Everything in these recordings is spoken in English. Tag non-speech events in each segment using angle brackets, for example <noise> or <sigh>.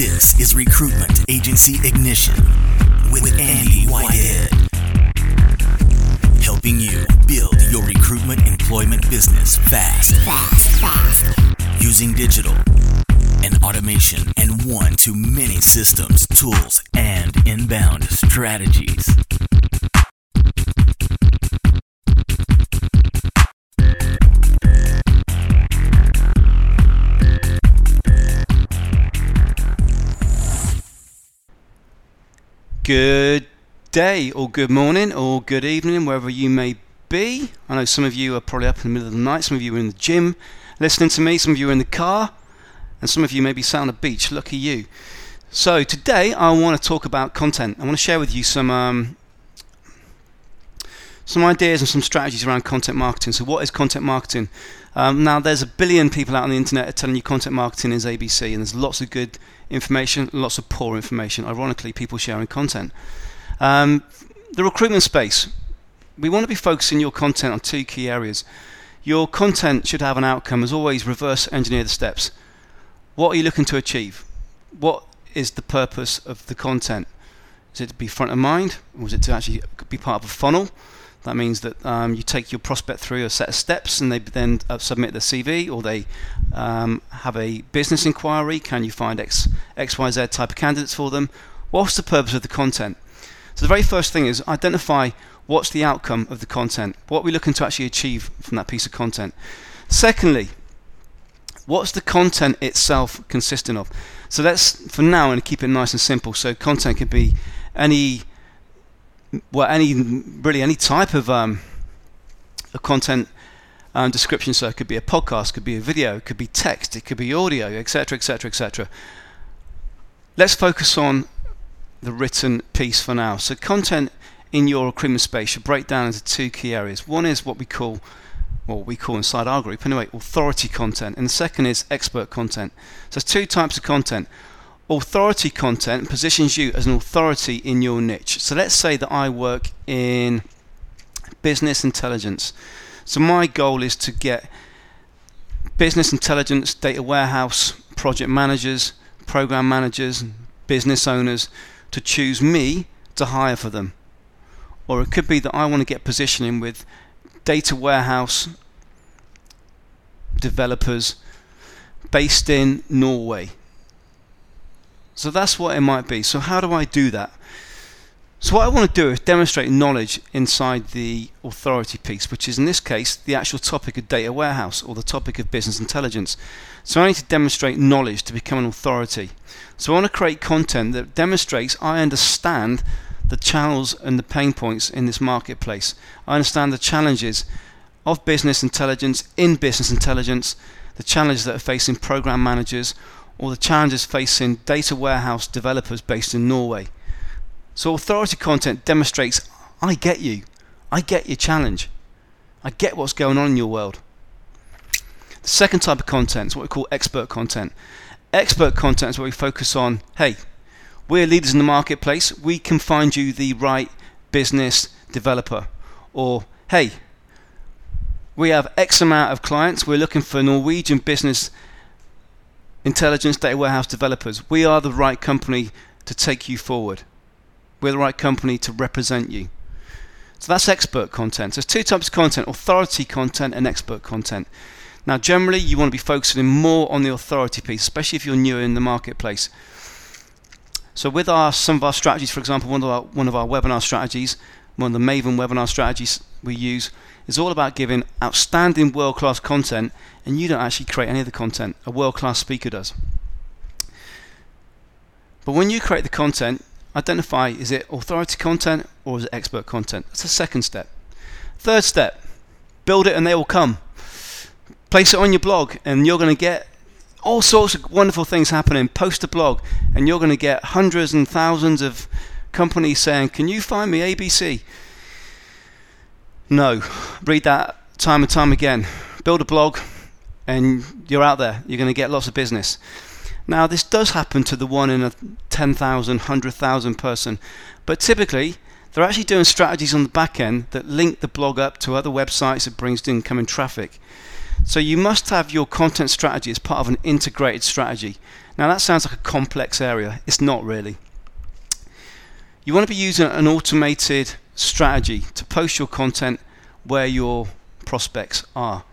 This is Recruitment Agency Ignition with, Andy Whitehead. Helping you build your recruitment employment business fast. Fast, fast. Using digital and automation and one to many systems, tools, and inbound strategies. Good day, or good morning, or good evening, wherever you may be. I know some of you are probably up in the middle of the night, some of you are in the gym listening to me, some of you are in the car, and some of you may be sat on the beach. Lucky you. So, today I want to talk about content. I want to share with you some. Um, some ideas and some strategies around content marketing. So, what is content marketing? Um, now, there's a billion people out on the internet telling you content marketing is ABC, and there's lots of good information, lots of poor information. Ironically, people sharing content. Um, the recruitment space. We want to be focusing your content on two key areas. Your content should have an outcome. As always, reverse engineer the steps. What are you looking to achieve? What is the purpose of the content? Is it to be front of mind, or is it to actually be part of a funnel? That means that um, you take your prospect through a set of steps and they then uh, submit their CV or they um, have a business inquiry. Can you find X, XYZ type of candidates for them? What's the purpose of the content? So the very first thing is identify what's the outcome of the content. What are we looking to actually achieve from that piece of content? Secondly, what's the content itself consisting of? So let's, for now, and keep it nice and simple. So content could be any well, any really any type of um, a content um, description. So it could be a podcast, could be a video, could be text, it could be audio, etc., etc., etc. Let's focus on the written piece for now. So content in your recruitment space should break down into two key areas. One is what we call what we call inside our group anyway, authority content, and the second is expert content. So there's two types of content. Authority content positions you as an authority in your niche. So let's say that I work in business intelligence. So my goal is to get business intelligence, data warehouse, project managers, program managers, business owners to choose me to hire for them. Or it could be that I want to get positioning with data warehouse developers based in Norway so that's what it might be. So how do I do that? So what I want to do is demonstrate knowledge inside the authority piece, which is in this case the actual topic of data warehouse or the topic of business intelligence. So I need to demonstrate knowledge to become an authority. So I want to create content that demonstrates I understand the channels and the pain points in this marketplace. I understand the challenges of business intelligence in business intelligence, the challenges that are facing program managers or the challenges facing data warehouse developers based in Norway. So authority content demonstrates I get you. I get your challenge. I get what's going on in your world. The second type of content is what we call expert content. Expert content is where we focus on, hey, we're leaders in the marketplace. We can find you the right business developer. Or, hey, we have X amount of clients. We're looking for Norwegian business intelligence data warehouse developers, we are the right company to take you forward. We're the right company to represent you. So that's expert content. There's two types of content authority content and expert content. Now, generally, you want to be focusing more on the authority piece, especially if you're newer in the marketplace. So, with our some of our strategies, for example, one of our, one of our webinar strategies, one of the Maven webinar strategies we use, is all about giving outstanding world class content, and you don't actually create any of the content. A world class speaker does. But when you create the content, identify is it authority content or is it expert content? That's the second step. Third step, build it and they will come. Place it on your blog, and you're going to get all sorts of wonderful things happening. Post a blog, and you're going to get hundreds and thousands of companies saying, Can you find me ABC? No. Read that time and time again. Build a blog and you're out there. You're going to get lots of business. Now, this does happen to the one in a 10,000, 100,000 person, but typically they're actually doing strategies on the back end that link the blog up to other websites that brings incoming traffic. So you must have your content strategy as part of an integrated strategy. Now that sounds like a complex area. It's not really. You want to be using an automated strategy to post your content where your prospects are.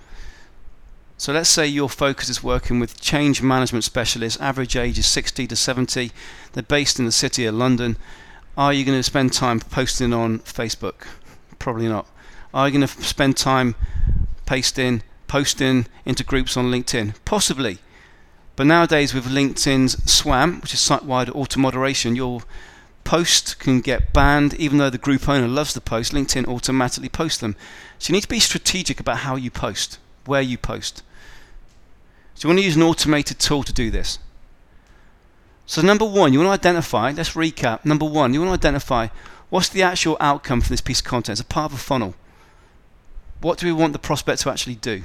So let's say your focus is working with change management specialists, average age is 60 to 70, they're based in the city of London. Are you going to spend time posting on Facebook? Probably not. Are you going to spend time pasting, posting into groups on LinkedIn? Possibly. But nowadays with LinkedIn's SWAM, which is site-wide auto moderation, your post can get banned even though the group owner loves the post. LinkedIn automatically posts them. So you need to be strategic about how you post, where you post. So you want to use an automated tool to do this. So number one, you want to identify, let's recap. Number one, you want to identify what's the actual outcome from this piece of content. It's a part of a funnel. What do we want the prospect to actually do?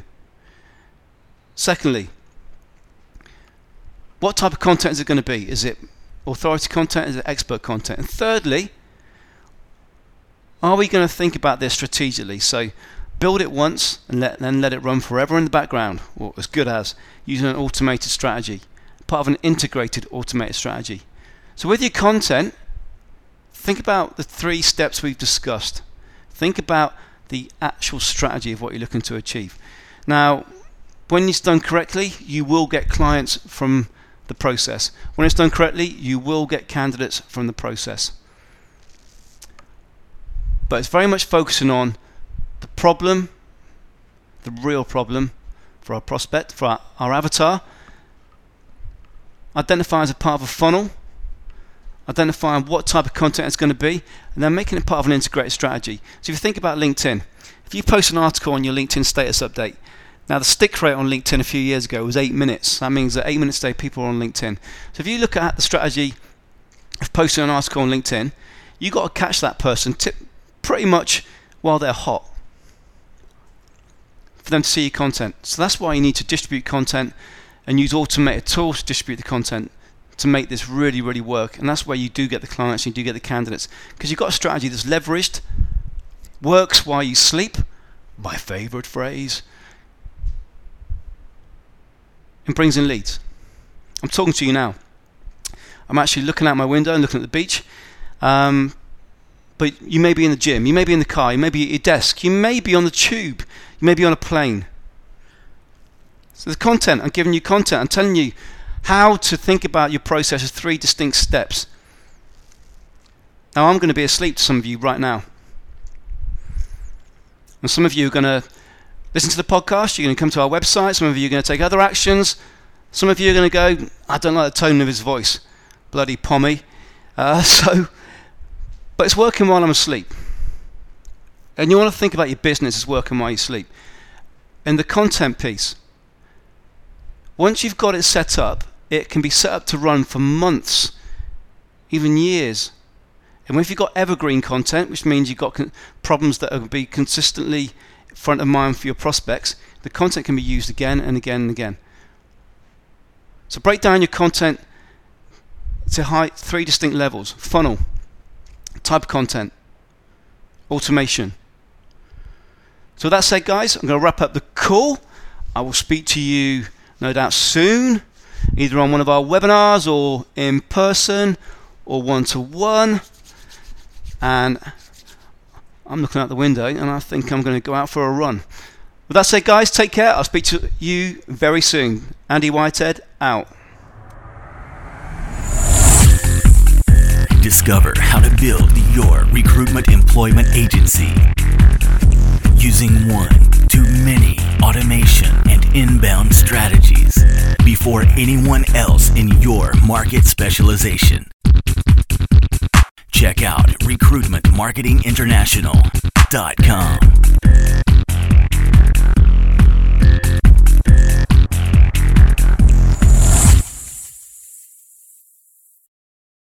Secondly, what type of content is it going to be? Is it authority content? Is it expert content? And thirdly, are we going to think about this strategically? So build it once and let, then let it run forever in the background, or as good as, using an automated strategy, part of an integrated automated strategy. So with your content, think about the three steps we've discussed. Think about the actual strategy of what you're looking to achieve. Now, when it's done correctly, you will get clients from the process. When it's done correctly, you will get candidates from the process. But it's very much focusing on the problem, the real problem for our prospect, for our, our avatar, identifying as a part of a funnel, identifying what type of content it's going to be, and then making it part of an integrated strategy. So if you think about LinkedIn, if you post an article on your LinkedIn status update, now the stick rate on LinkedIn a few years ago was eight minutes. That means that eight minutes a day people are on LinkedIn. So if you look at the strategy of posting an article on LinkedIn, you've got to catch that person tip pretty much while they're hot for them to see your content. So that's why you need to distribute content and use automated tools to distribute the content to make this really, really work. And that's where you do get the clients, you do get the candidates. Because you've got a strategy that's leveraged, works while you sleep, my favorite phrase, and brings in leads. I'm talking to you now. I'm actually looking out my window and looking at the beach. Um, but you may be in the gym, you may be in the car, you may be at your desk, you may be on the tube, you may be on a plane. So the content, I'm giving you content, I'm telling you how to think about your process as three distinct steps. Now I'm going to be asleep to some of you right now. And some of you are going to listen to the podcast, you're going to come to our website, some of you are going to take other actions, some of you are going to go, I don't like the tone of his voice, bloody pommy. Uh, <laughs> so, but it's working while I'm asleep. And you want to think about your business as working while you sleep. And the content piece, once you've got it set up, it can be set up to run for months, even years. And if you've got evergreen content, which means you've got con- problems that will be consistently front of mind for your prospects, the content can be used again and again and again. So break down your content to high, three distinct levels funnel, type of content, automation. So that said, guys, I'm going to wrap up the call. I will speak to you no doubt soon, either on one of our webinars or in person or one to one. And I'm looking out the window and I think I'm going to go out for a run. With that said, guys, take care. I'll speak to you very soon. Andy Whitehead out. Discover how to build your recruitment employment agency using one to many automation and inbound strategies before anyone else in your market specialization check out recruitmentmarketinginternational.com.